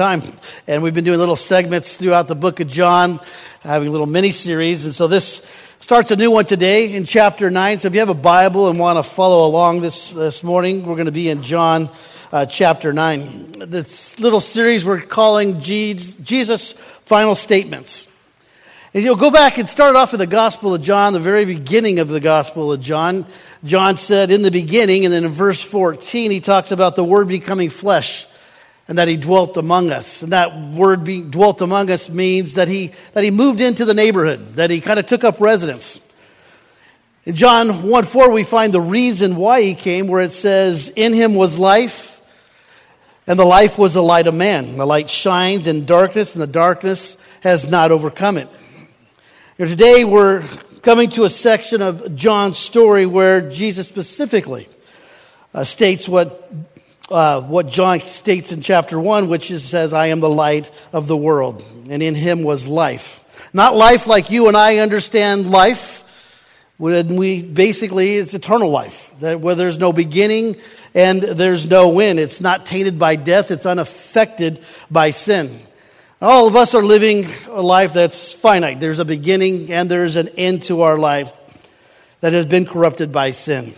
time. And we've been doing little segments throughout the book of John, having little mini series. And so this starts a new one today in chapter 9. So if you have a Bible and want to follow along this, this morning, we're going to be in John uh, chapter 9. This little series we're calling Jesus' Final Statements. And you'll go back and start off with the Gospel of John, the very beginning of the Gospel of John. John said in the beginning, and then in verse 14, he talks about the Word becoming flesh and that he dwelt among us. And that word being dwelt among us means that he, that he moved into the neighborhood, that he kind of took up residence. In John 1 4, we find the reason why he came, where it says, In him was life, and the life was the light of man. The light shines in darkness, and the darkness has not overcome it. Today we're coming to a section of John's story where Jesus specifically uh, states what, uh, what John states in chapter 1, which is, says, I am the light of the world, and in him was life. Not life like you and I understand life, when we basically, it's eternal life, that where there's no beginning and there's no end. It's not tainted by death, it's unaffected by sin. All of us are living a life that's finite. There's a beginning and there's an end to our life that has been corrupted by sin,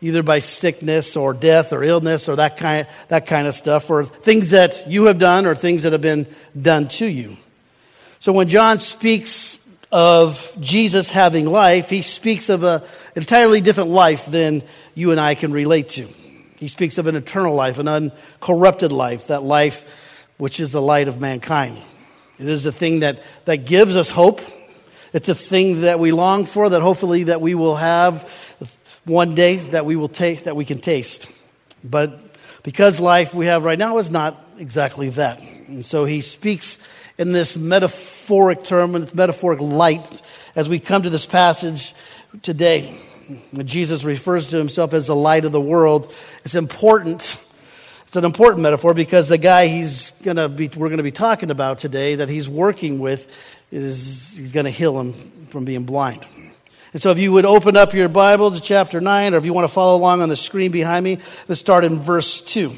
either by sickness or death or illness or that kind, that kind of stuff, or things that you have done or things that have been done to you. So when John speaks of Jesus having life, he speaks of an entirely different life than you and I can relate to. He speaks of an eternal life, an uncorrupted life, that life which is the light of mankind. It is a thing that, that gives us hope. It's a thing that we long for, that hopefully that we will have one day that we will taste, that we can taste. But because life we have right now is not exactly that. And so he speaks in this metaphoric term, and this metaphoric light, as we come to this passage today. Jesus refers to himself as the light of the world, it's important it's an important metaphor because the guy he's gonna be, we're going to be talking about today that he's working with is he's going to heal him from being blind. And so if you would open up your Bible to chapter 9, or if you want to follow along on the screen behind me, let's start in verse 2.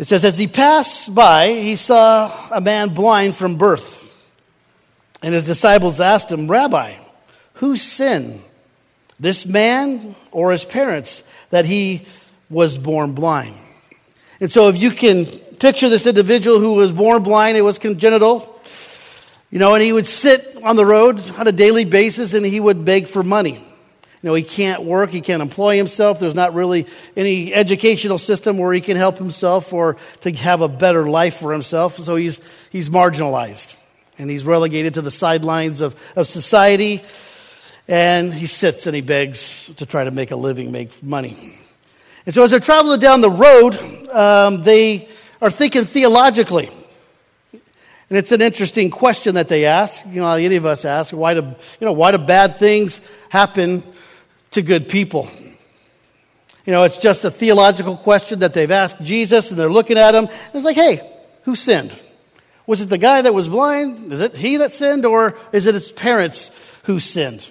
It says, As he passed by, he saw a man blind from birth. And his disciples asked him, Rabbi, who sinned, this man or his parents, that he was born blind? And so, if you can picture this individual who was born blind, it was congenital, you know, and he would sit on the road on a daily basis and he would beg for money. You know, he can't work, he can't employ himself. There's not really any educational system where he can help himself or to have a better life for himself. So he's, he's marginalized and he's relegated to the sidelines of, of society. And he sits and he begs to try to make a living, make money. And so as they're traveling down the road, um, they are thinking theologically. And it's an interesting question that they ask. You know, any of us ask, why do, you know, why do bad things happen to good people? You know, it's just a theological question that they've asked Jesus, and they're looking at him, and it's like, hey, who sinned? Was it the guy that was blind? Is it he that sinned, or is it his parents who sinned?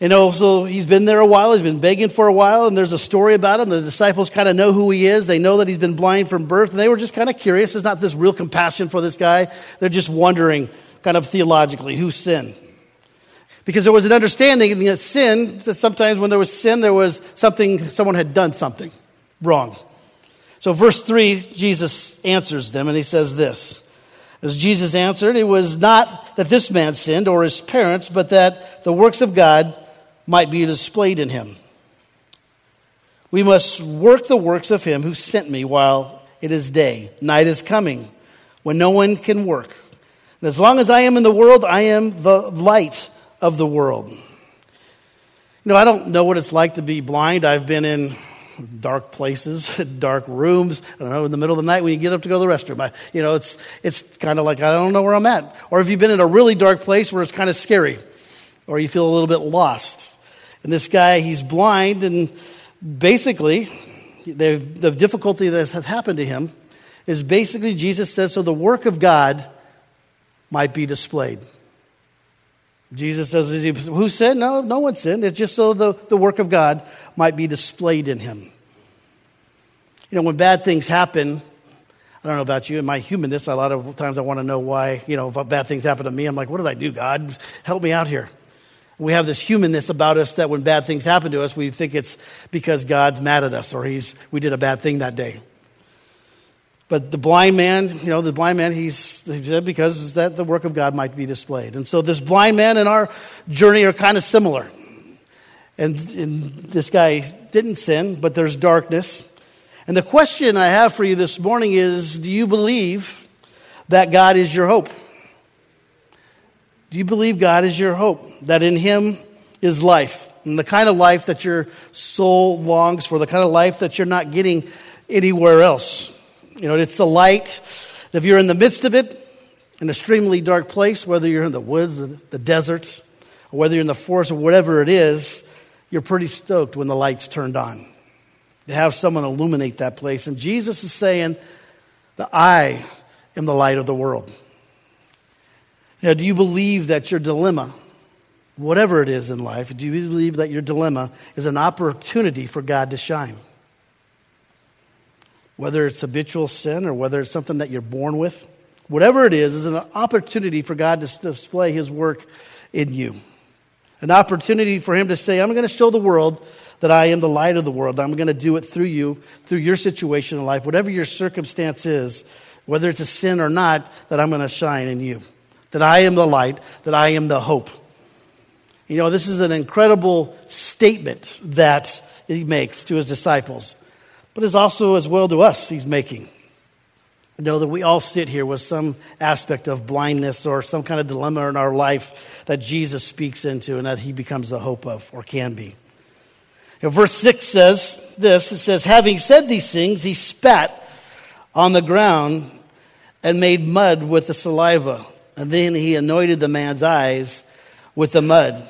You oh, know, so he's been there a while. He's been begging for a while, and there's a story about him. The disciples kind of know who he is. They know that he's been blind from birth, and they were just kind of curious. There's not this real compassion for this guy. They're just wondering, kind of theologically, who sinned. Because there was an understanding that sin, that sometimes when there was sin, there was something, someone had done something wrong. So, verse 3, Jesus answers them, and he says this As Jesus answered, it was not that this man sinned or his parents, but that the works of God might be displayed in him. We must work the works of him who sent me while it is day. Night is coming when no one can work. And as long as I am in the world, I am the light of the world. You know, I don't know what it's like to be blind. I've been in dark places, dark rooms. I don't know, in the middle of the night when you get up to go to the restroom. I, you know, it's, it's kind of like I don't know where I'm at. Or have you've been in a really dark place where it's kind of scary? Or you feel a little bit lost? And this guy, he's blind, and basically, the, the difficulty that has happened to him is basically Jesus says, so the work of God might be displayed. Jesus says, Who sinned? No, no one sinned. It's just so the, the work of God might be displayed in him. You know, when bad things happen, I don't know about you. In my humanness, a lot of times I want to know why, you know, if bad things happen to me, I'm like, what did I do, God? Help me out here. We have this humanness about us that when bad things happen to us, we think it's because God's mad at us or he's, we did a bad thing that day. But the blind man, you know, the blind man, he's he said because that the work of God might be displayed. And so this blind man and our journey are kind of similar. And, and this guy didn't sin, but there's darkness. And the question I have for you this morning is do you believe that God is your hope? Do you believe God is your hope? That in Him is life? And the kind of life that your soul longs for, the kind of life that you're not getting anywhere else. You know, it's the light. If you're in the midst of it, an extremely dark place, whether you're in the woods, the deserts, or whether you're in the forest, or whatever it is, you're pretty stoked when the light's turned on to have someone illuminate that place. And Jesus is saying that I am the light of the world. Now, do you believe that your dilemma, whatever it is in life, do you believe that your dilemma is an opportunity for God to shine? Whether it's habitual sin or whether it's something that you're born with, whatever it is, is an opportunity for God to display His work in you. An opportunity for Him to say, I'm going to show the world that I am the light of the world. I'm going to do it through you, through your situation in life, whatever your circumstance is, whether it's a sin or not, that I'm going to shine in you. That I am the light, that I am the hope. You know, this is an incredible statement that he makes to his disciples, but is also as well to us he's making. You know that we all sit here with some aspect of blindness or some kind of dilemma in our life that Jesus speaks into and that he becomes the hope of or can be. You know, verse 6 says this it says, Having said these things, he spat on the ground and made mud with the saliva. And then he anointed the man's eyes with the mud.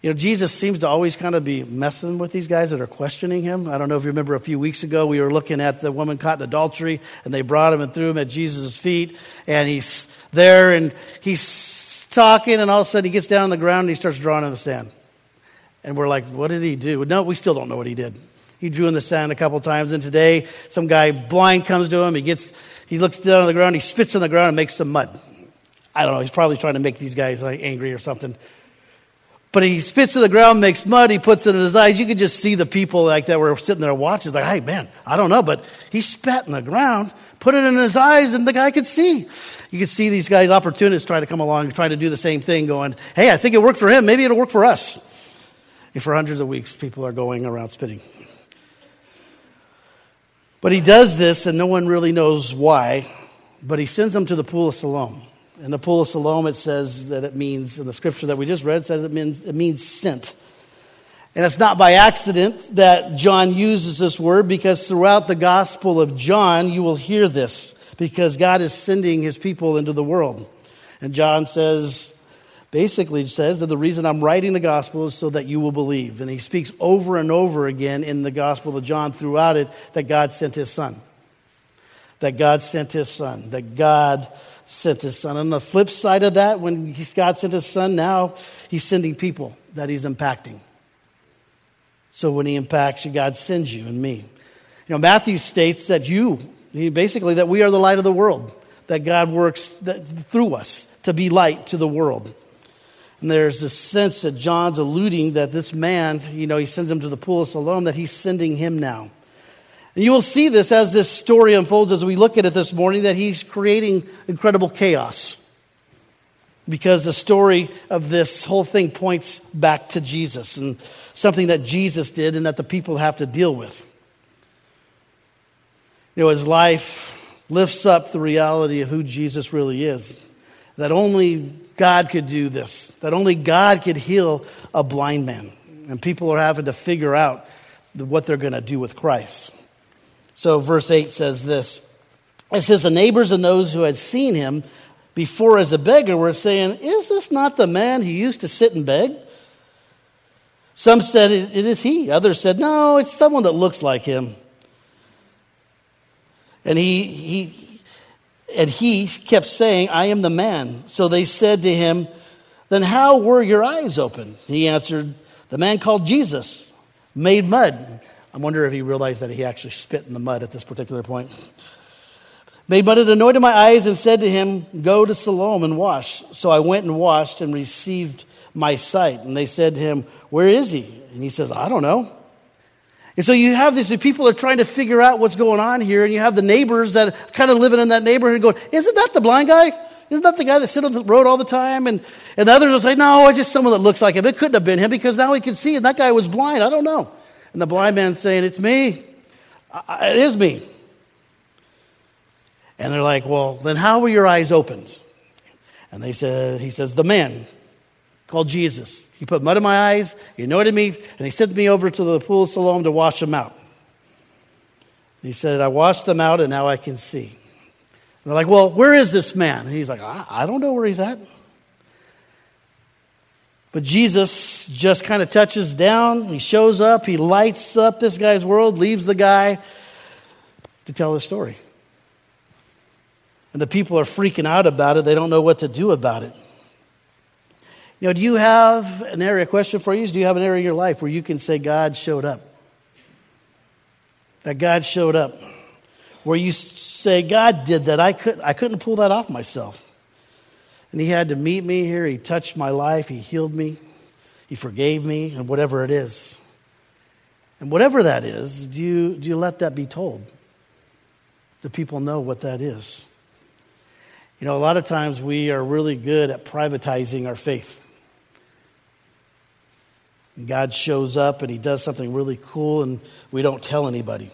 You know, Jesus seems to always kind of be messing with these guys that are questioning him. I don't know if you remember a few weeks ago, we were looking at the woman caught in adultery, and they brought him and threw him at Jesus' feet, and he's there and he's talking, and all of a sudden he gets down on the ground and he starts drawing in the sand. And we're like, what did he do? No, we still don't know what he did. He drew in the sand a couple times, and today some guy blind comes to him. He gets, he looks down on the ground, he spits on the ground and makes some mud. I don't know. He's probably trying to make these guys like angry or something. But he spits in the ground, makes mud, he puts it in his eyes. You could just see the people like that were sitting there watching. Like, hey, man, I don't know, but he spat in the ground, put it in his eyes, and the guy could see. You could see these guys, opportunists, try to come along, trying to do the same thing, going, hey, I think it worked for him. Maybe it'll work for us. And for hundreds of weeks, people are going around spitting. But he does this, and no one really knows why, but he sends them to the pool of Siloam. In the pool of Siloam, it says that it means, in the scripture that we just read, says it means, it means sent. And it's not by accident that John uses this word, because throughout the Gospel of John, you will hear this, because God is sending his people into the world. And John says, basically says that the reason I'm writing the gospel is so that you will believe. And he speaks over and over again in the gospel of John throughout it that God sent his son. That God sent his son. That God sent his son. On the flip side of that, when God sent his son, now he's sending people that he's impacting. So when he impacts you, God sends you and me. You know, Matthew states that you, basically, that we are the light of the world, that God works through us to be light to the world. And there's this sense that John's alluding that this man, you know, he sends him to the pool of Siloam, that he's sending him now. And you will see this as this story unfolds as we look at it this morning, that he's creating incredible chaos. Because the story of this whole thing points back to Jesus and something that Jesus did and that the people have to deal with. You know, his life lifts up the reality of who Jesus really is. That only God could do this, that only God could heal a blind man. And people are having to figure out what they're going to do with Christ. So, verse 8 says this It says, The neighbors and those who had seen him before as a beggar were saying, Is this not the man who used to sit and beg? Some said, It is he. Others said, No, it's someone that looks like him. And he, he, and he kept saying, I am the man. So they said to him, Then how were your eyes open? He answered, The man called Jesus made mud I wonder if he realized that he actually spit in the mud at this particular point. Made mud and anointed my eyes and said to him, Go to Siloam and wash. So I went and washed and received my sight. And they said to him, Where is he? And he says, I don't know. And so you have these people are trying to figure out what's going on here, and you have the neighbors that kind of living in that neighborhood going, Isn't that the blind guy? Isn't that the guy that sits on the road all the time? And, and the others will say, No, it's just someone that looks like him. It couldn't have been him because now he can see, and that guy was blind. I don't know. And the blind man's saying, It's me. I, it is me. And they're like, Well, then how were your eyes opened? And they said, He says, The man called Jesus. He put mud in my eyes, he anointed me, and he sent me over to the pool of Siloam to wash them out. And He said, I washed them out, and now I can see. And they're like, Well, where is this man? And he's like, I, I don't know where he's at. But Jesus just kind of touches down. He shows up. He lights up this guy's world, leaves the guy to tell his story. And the people are freaking out about it. They don't know what to do about it. You know, do you have an area, question for you is do you have an area in your life where you can say God showed up? That God showed up. Where you say, God did that. I, could, I couldn't pull that off myself. And He had to meet me here. He touched my life. He healed me. He forgave me, and whatever it is. And whatever that is, do you, do you let that be told? Do people know what that is? You know, a lot of times we are really good at privatizing our faith. And God shows up and he does something really cool, and we don't tell anybody. You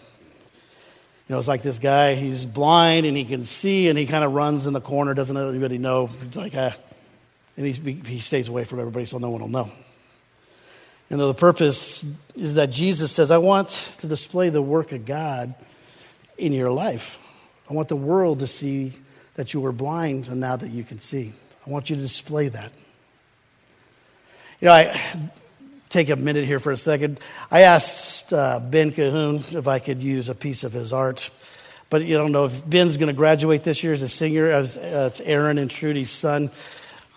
know, it's like this guy, he's blind and he can see, and he kind of runs in the corner, doesn't let anybody know. He's like, ah, and he, he stays away from everybody so no one will know. And the purpose is that Jesus says, I want to display the work of God in your life. I want the world to see that you were blind and now that you can see. I want you to display that. You know, I take a minute here for a second. I asked uh, Ben Cahoon if I could use a piece of his art. But you don't know if Ben's going to graduate this year as a singer, as uh, it's Aaron and Trudy's son.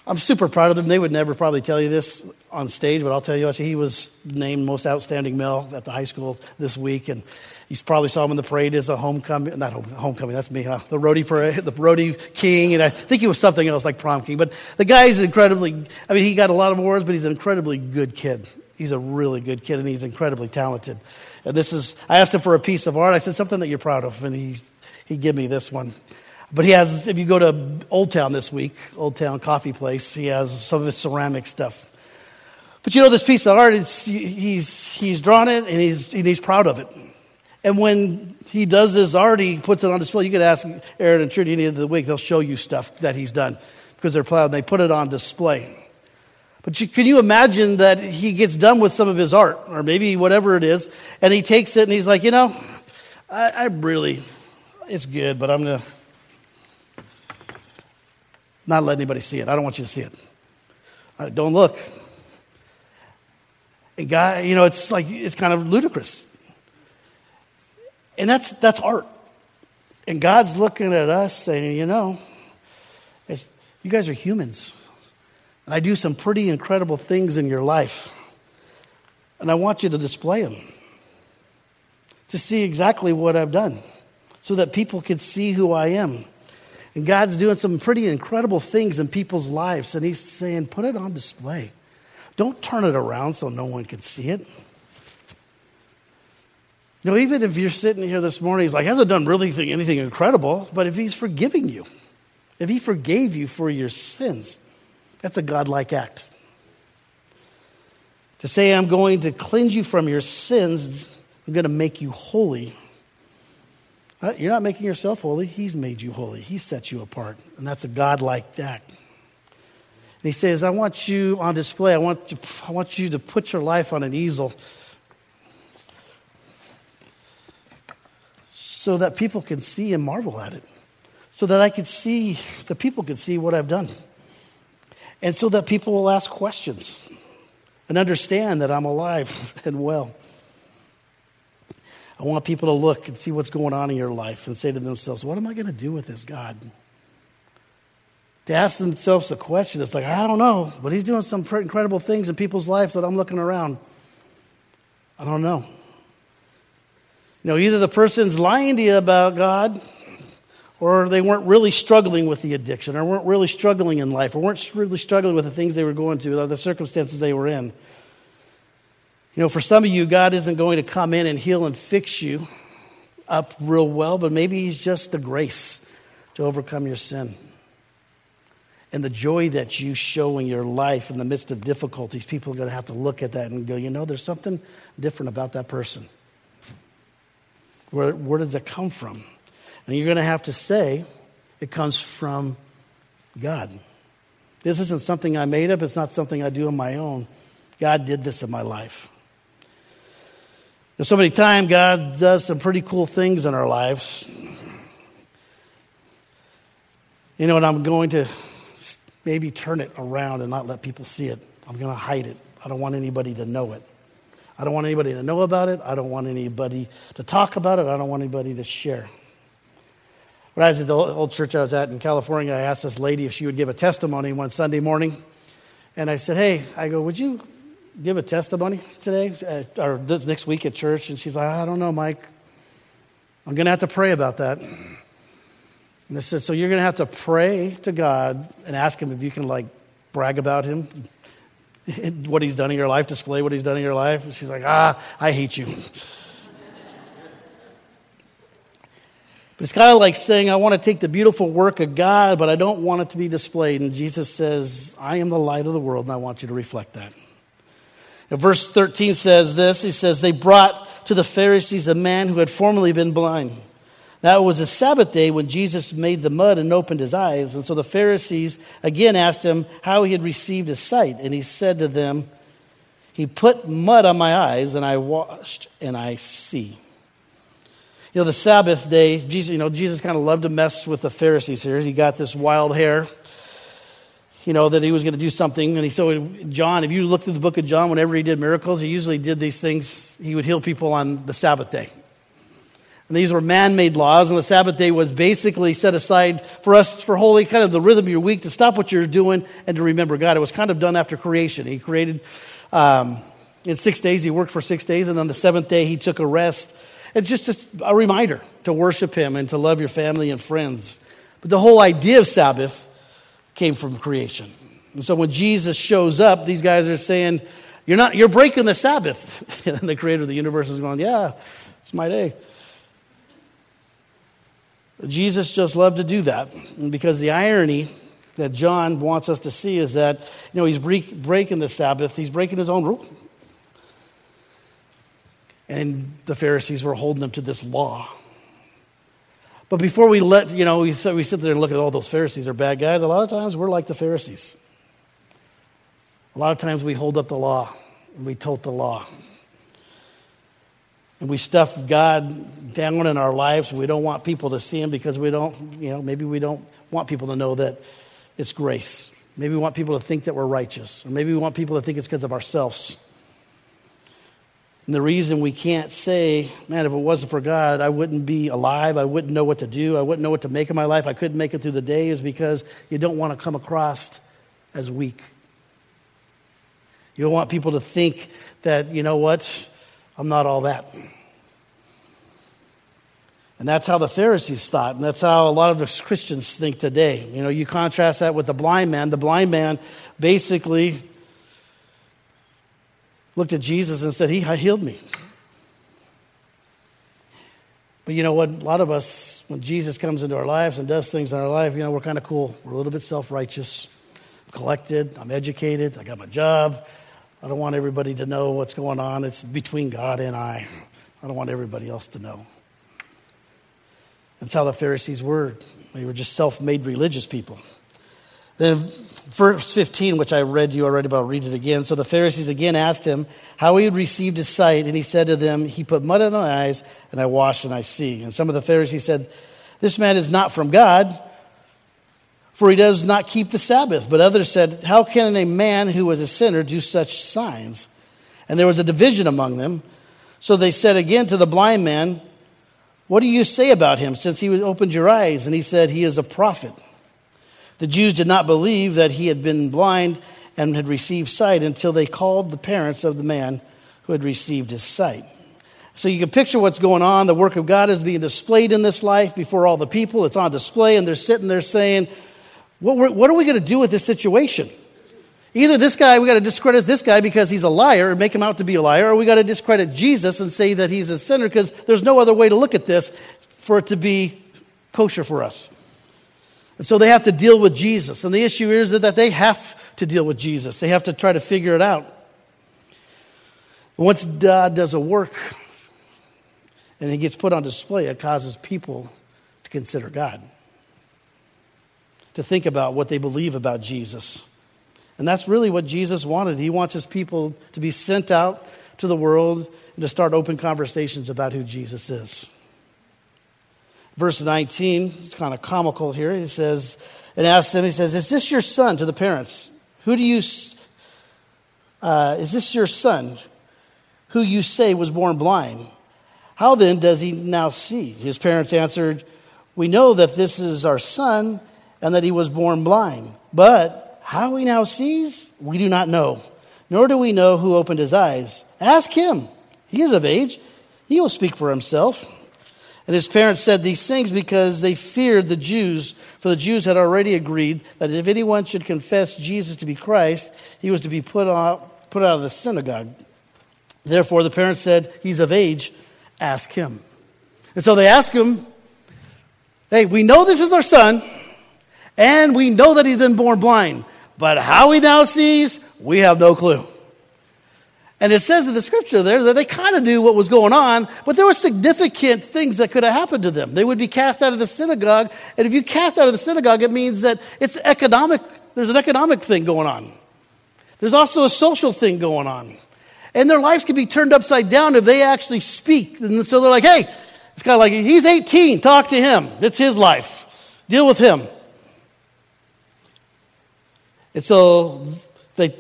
I'm super proud of them. They would never probably tell you this on stage, but I'll tell you, he was named most outstanding male at the high school this week, and you probably saw him in the parade as a homecoming, not homecoming, that's me, huh? The roadie parade, the roadie king, and I think he was something else like prom king. But the guy's incredibly, I mean, he got a lot of awards, but he's an incredibly good kid. He's a really good kid, and he's incredibly talented. And this is, I asked him for a piece of art. I said, something that you're proud of, and he, he gave me this one. But he has, if you go to Old Town this week, Old Town Coffee Place, he has some of his ceramic stuff. But you know, this piece of art, it's, he's, he's drawn it and he's, and he's proud of it. And when he does this art, he puts it on display. You could ask Aaron and Trudy any of the week, they'll show you stuff that he's done because they're proud and they put it on display. But you, can you imagine that he gets done with some of his art, or maybe whatever it is, and he takes it and he's like, you know, I, I really, it's good, but I'm going to not let anybody see it. I don't want you to see it. I, don't look. And guy, you know, it's like it's kind of ludicrous. And that's, that's art. And God's looking at us saying, you know, you guys are humans. And I do some pretty incredible things in your life. And I want you to display them to see exactly what I've done so that people can see who I am. And God's doing some pretty incredible things in people's lives. And He's saying, put it on display. Don't turn it around so no one can see it. You know, even if you're sitting here this morning, he's like, hasn't done really anything incredible, but if he's forgiving you, if he forgave you for your sins, that's a godlike act. To say, I'm going to cleanse you from your sins, I'm going to make you holy. Uh, you're not making yourself holy. He's made you holy. He set you apart. And that's a godlike act. And he says, I want you on display. I want, you, I want you to put your life on an easel so that people can see and marvel at it, so that I could see, the people can see what I've done, and so that people will ask questions and understand that I'm alive and well. I want people to look and see what's going on in your life and say to themselves, What am I going to do with this God? To ask themselves the question, it's like, I don't know, but He's doing some incredible things in people's lives that I'm looking around. I don't know. You know, either the person's lying to you about God, or they weren't really struggling with the addiction, or weren't really struggling in life, or weren't really struggling with the things they were going through, or the circumstances they were in. You know, for some of you, God isn't going to come in and heal and fix you up real well, but maybe He's just the grace to overcome your sin. And the joy that you show in your life in the midst of difficulties, people are going to have to look at that and go, you know, there's something different about that person. Where, where does it come from? And you're going to have to say, it comes from God. This isn't something I made up, it's not something I do on my own. God did this in my life. There's so many times God does some pretty cool things in our lives. You know, and I'm going to maybe turn it around and not let people see it. I'm going to hide it. I don't want anybody to know it. I don't want anybody to know about it. I don't want anybody to talk about it. I don't want anybody to share. When I was at the old church I was at in California, I asked this lady if she would give a testimony one Sunday morning. And I said, Hey, I go, would you give a testimony today uh, or this next week at church? And she's like, I don't know, Mike. I'm going to have to pray about that. And I said, So you're going to have to pray to God and ask Him if you can, like, brag about Him, what He's done in your life, display what He's done in your life. And she's like, Ah, I hate you. But it's kind of like saying, I want to take the beautiful work of God, but I don't want it to be displayed. And Jesus says, I am the light of the world, and I want you to reflect that. Verse 13 says this He says, They brought to the Pharisees a man who had formerly been blind. Now it was a Sabbath day when Jesus made the mud and opened his eyes. And so the Pharisees again asked him how he had received his sight. And he said to them, He put mud on my eyes, and I washed, and I see. You know, the Sabbath day, Jesus, you know, Jesus kind of loved to mess with the Pharisees here. He got this wild hair you know, that he was going to do something. And he, so John, if you look through the book of John, whenever he did miracles, he usually did these things. He would heal people on the Sabbath day. And these were man-made laws, and the Sabbath day was basically set aside for us for holy, kind of the rhythm of your week, to stop what you're doing and to remember God. It was kind of done after creation. He created um, in six days. He worked for six days, and on the seventh day he took a rest. It's just a, a reminder to worship Him and to love your family and friends. But the whole idea of Sabbath came from creation. And so when Jesus shows up, these guys are saying, You're not you're breaking the Sabbath. and the creator of the universe is going, Yeah, it's my day. Jesus just loved to do that. And because the irony that John wants us to see is that, you know, he's breaking the Sabbath, he's breaking his own rule. And the Pharisees were holding them to this law. But before we let, you know, we sit, we sit there and look at all those Pharisees are bad guys, a lot of times we're like the Pharisees. A lot of times we hold up the law and we tote the law. And we stuff God down in our lives. We don't want people to see Him because we don't, you know, maybe we don't want people to know that it's grace. Maybe we want people to think that we're righteous. Or maybe we want people to think it's because of ourselves. And the reason we can't say, man, if it wasn't for God, I wouldn't be alive. I wouldn't know what to do. I wouldn't know what to make of my life. I couldn't make it through the day is because you don't want to come across as weak. You don't want people to think that, you know what, I'm not all that. And that's how the Pharisees thought, and that's how a lot of the Christians think today. You know, you contrast that with the blind man. The blind man basically looked at Jesus and said, He healed me. But you know what? A lot of us, when Jesus comes into our lives and does things in our life, you know, we're kind of cool. We're a little bit self righteous, collected, I'm educated, I got my job. I don't want everybody to know what's going on. It's between God and I. I don't want everybody else to know. That's how the Pharisees were. They were just self made religious people. Then verse 15, which I read you already, but I'll read it again. So the Pharisees again asked him how he had received his sight, and he said to them, He put mud in my eyes, and I washed, and I see. And some of the Pharisees said, This man is not from God, for he does not keep the Sabbath. But others said, How can a man who is a sinner do such signs? And there was a division among them. So they said again to the blind man, What do you say about him, since he opened your eyes? And he said, He is a prophet. The Jews did not believe that he had been blind and had received sight until they called the parents of the man who had received his sight. So you can picture what's going on. The work of God is being displayed in this life before all the people. It's on display, and they're sitting there saying, What, what are we going to do with this situation? Either this guy, we got to discredit this guy because he's a liar and make him out to be a liar, or we got to discredit Jesus and say that he's a sinner because there's no other way to look at this for it to be kosher for us. And so they have to deal with Jesus. And the issue is that they have to deal with Jesus, they have to try to figure it out. Once God does a work and he gets put on display, it causes people to consider God, to think about what they believe about Jesus. And that's really what Jesus wanted. He wants his people to be sent out to the world and to start open conversations about who Jesus is. Verse 19, it's kind of comical here. He says, and asks them, he says, Is this your son to the parents? Who do you, uh, is this your son who you say was born blind? How then does he now see? His parents answered, We know that this is our son and that he was born blind. But how he now sees, we do not know, nor do we know who opened his eyes. Ask him. He is of age. He will speak for himself. And his parents said these things because they feared the Jews, for the Jews had already agreed that if anyone should confess Jesus to be Christ, he was to be put out, put out of the synagogue. Therefore, the parents said, He's of age, ask him. And so they ask him, Hey, we know this is our son, and we know that he's been born blind. But how he now sees, we have no clue. And it says in the scripture there that they kind of knew what was going on, but there were significant things that could have happened to them. They would be cast out of the synagogue, and if you cast out of the synagogue, it means that it's economic, there's an economic thing going on. There's also a social thing going on. And their lives could be turned upside down if they actually speak. And so they're like, hey, it's kind of like, he's 18, talk to him. It's his life. Deal with him. And so they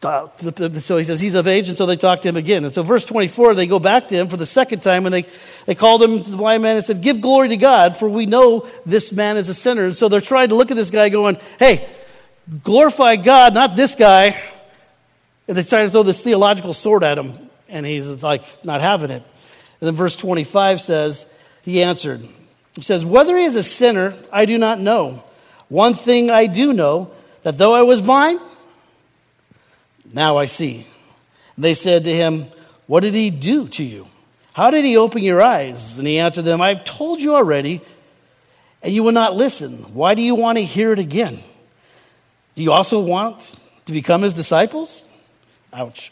so he says he's of age, and so they talk to him again. And so, verse 24, they go back to him for the second time, and they, they called him the blind man and said, Give glory to God, for we know this man is a sinner. And so they're trying to look at this guy, going, Hey, glorify God, not this guy. And they try to throw this theological sword at him, and he's like, not having it. And then verse 25 says, He answered, He says, Whether he is a sinner, I do not know. One thing I do know that though I was blind, now I see. And they said to him, What did he do to you? How did he open your eyes? And he answered them, I've told you already, and you will not listen. Why do you want to hear it again? Do you also want to become his disciples? Ouch.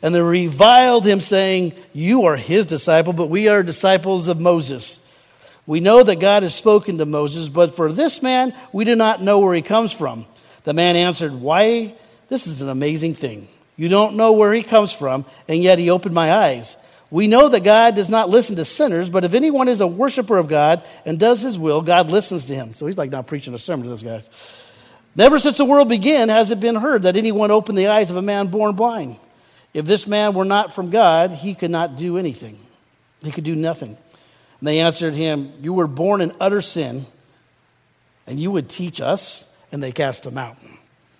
And they reviled him, saying, You are his disciple, but we are disciples of Moses. We know that God has spoken to Moses, but for this man, we do not know where he comes from. The man answered, Why? This is an amazing thing. You don't know where he comes from, and yet he opened my eyes. We know that God does not listen to sinners, but if anyone is a worshiper of God and does his will, God listens to him. So he's like not preaching a sermon to this guy. Never since the world began has it been heard that anyone opened the eyes of a man born blind. If this man were not from God, he could not do anything. He could do nothing. And they answered him, You were born in utter sin, and you would teach us and they cast him out.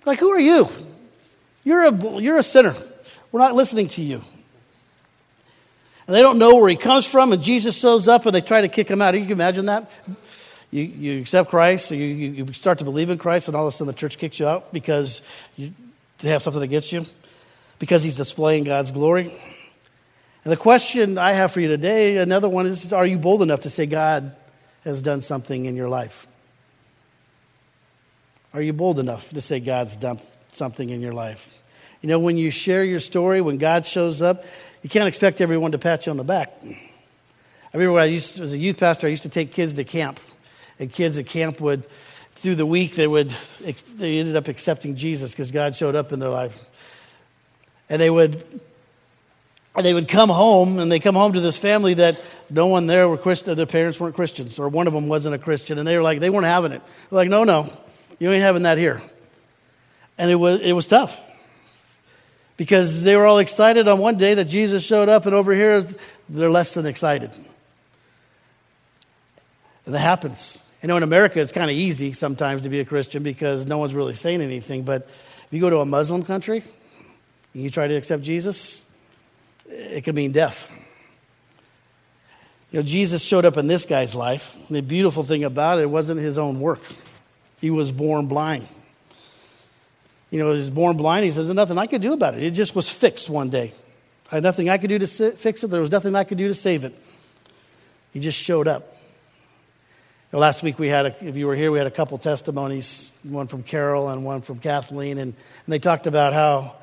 Like, who are you? You're a, you're a sinner. We're not listening to you. And they don't know where he comes from, and Jesus shows up and they try to kick him out. You can imagine that? You, you accept Christ, you, you, you start to believe in Christ, and all of a sudden the church kicks you out because you, they have something against you, because he's displaying God's glory. And the question I have for you today, another one is Are you bold enough to say God has done something in your life? Are you bold enough to say God's done something in your life? You know, when you share your story, when God shows up, you can't expect everyone to pat you on the back. I remember when I used to, as a youth pastor, I used to take kids to camp. And kids at camp would, through the week, they would, they ended up accepting Jesus because God showed up in their life. And they would, they would come home, and they come home to this family that no one there were Christian, their parents weren't Christians, or one of them wasn't a Christian. And they were like, they weren't having it. They're like, no, no, you ain't having that here. And it was, it was tough because they were all excited on one day that Jesus showed up, and over here, they're less than excited. And that happens. You know, in America, it's kind of easy sometimes to be a Christian because no one's really saying anything. But if you go to a Muslim country and you try to accept Jesus, it could mean death. You know, Jesus showed up in this guy's life. And the beautiful thing about it, it wasn't his own work. He was born blind. You know, he was born blind. He says, There's nothing I could do about it. It just was fixed one day. I had nothing I could do to fix it. There was nothing I could do to save it. He just showed up. You know, last week we had, a, if you were here, we had a couple testimonies, one from Carol and one from Kathleen, and, and they talked about how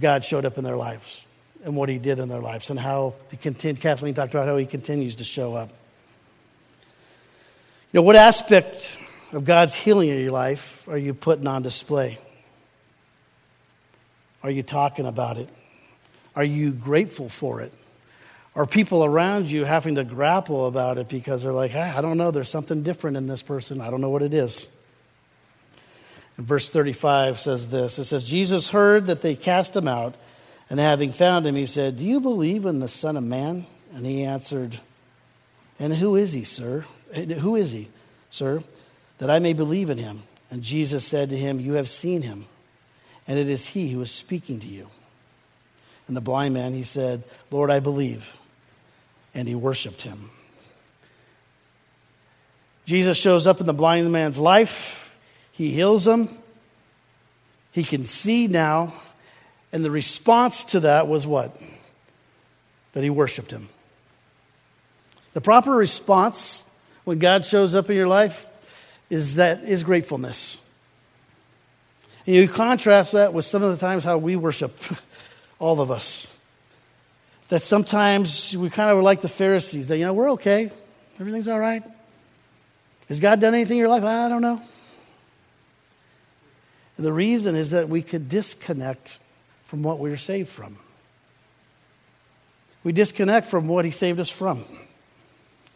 God showed up in their lives and what he did in their lives and how he continued, Kathleen talked about how he continues to show up. You know, what aspect of God's healing in your life are you putting on display? Are you talking about it? Are you grateful for it? Are people around you having to grapple about it because they're like, hey, I don't know, there's something different in this person. I don't know what it is. And verse 35 says this It says, Jesus heard that they cast him out, and having found him, he said, Do you believe in the Son of Man? And he answered, And who is he, sir? Who is he, sir, that I may believe in him? And Jesus said to him, You have seen him, and it is he who is speaking to you. And the blind man, he said, Lord, I believe. And he worshiped him. Jesus shows up in the blind man's life. He heals him. He can see now. And the response to that was what? That he worshiped him. The proper response when God shows up in your life is that is gratefulness. And you contrast that with some of the times how we worship, all of us. That sometimes we kind of like the Pharisees, that, you know, we're okay. Everything's all right. Has God done anything in your life? I don't know. And the reason is that we could disconnect from what we are saved from. We disconnect from what He saved us from.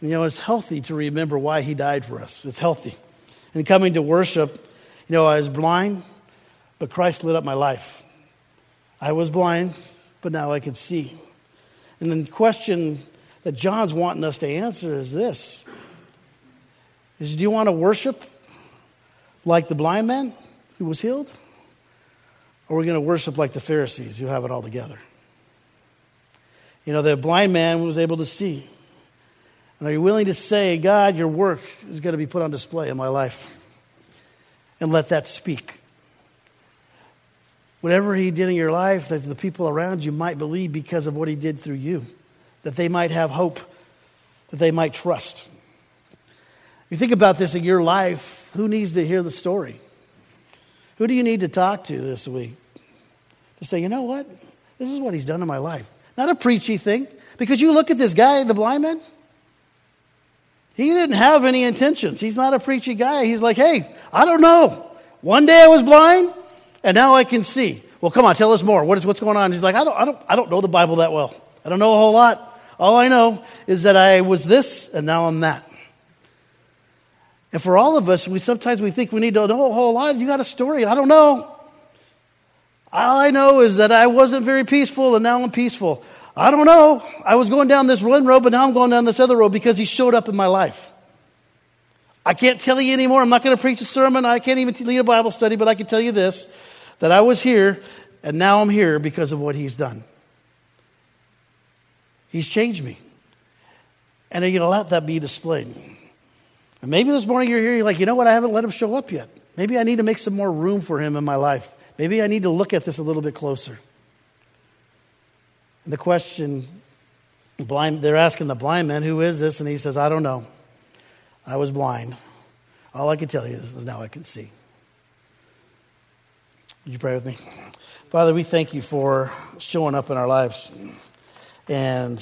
You know, it's healthy to remember why He died for us. It's healthy. And coming to worship, you know, I was blind, but Christ lit up my life. I was blind, but now I could see. And the question that John's wanting us to answer is this is do you want to worship like the blind man who was healed? Or are we going to worship like the Pharisees who have it all together? You know, the blind man was able to see. And are you willing to say, God, your work is going to be put on display in my life? And let that speak. Whatever he did in your life, that the people around you might believe because of what he did through you, that they might have hope, that they might trust. You think about this in your life, who needs to hear the story? Who do you need to talk to this week? To say, you know what? This is what he's done in my life. Not a preachy thing. Because you look at this guy, the blind man, he didn't have any intentions. He's not a preachy guy. He's like, hey, I don't know. One day I was blind, and now I can see. Well, come on, tell us more. What is, what's going on? He's like, I don't, I, don't, I don't know the Bible that well. I don't know a whole lot. All I know is that I was this, and now I'm that. And for all of us, we sometimes we think we need to know a whole lot. You got a story. I don't know. All I know is that I wasn't very peaceful and now I'm peaceful. I don't know. I was going down this one road, but now I'm going down this other road because he showed up in my life. I can't tell you anymore. I'm not going to preach a sermon. I can't even lead a Bible study, but I can tell you this that I was here and now I'm here because of what he's done. He's changed me. And are you going to let that be displayed? And maybe this morning you're here, you're like, you know what? I haven't let him show up yet. Maybe I need to make some more room for him in my life. Maybe I need to look at this a little bit closer. And the question, blind, they're asking the blind man, who is this? And he says, I don't know. I was blind. All I can tell you is now I can see. Would you pray with me? Father, we thank you for showing up in our lives. And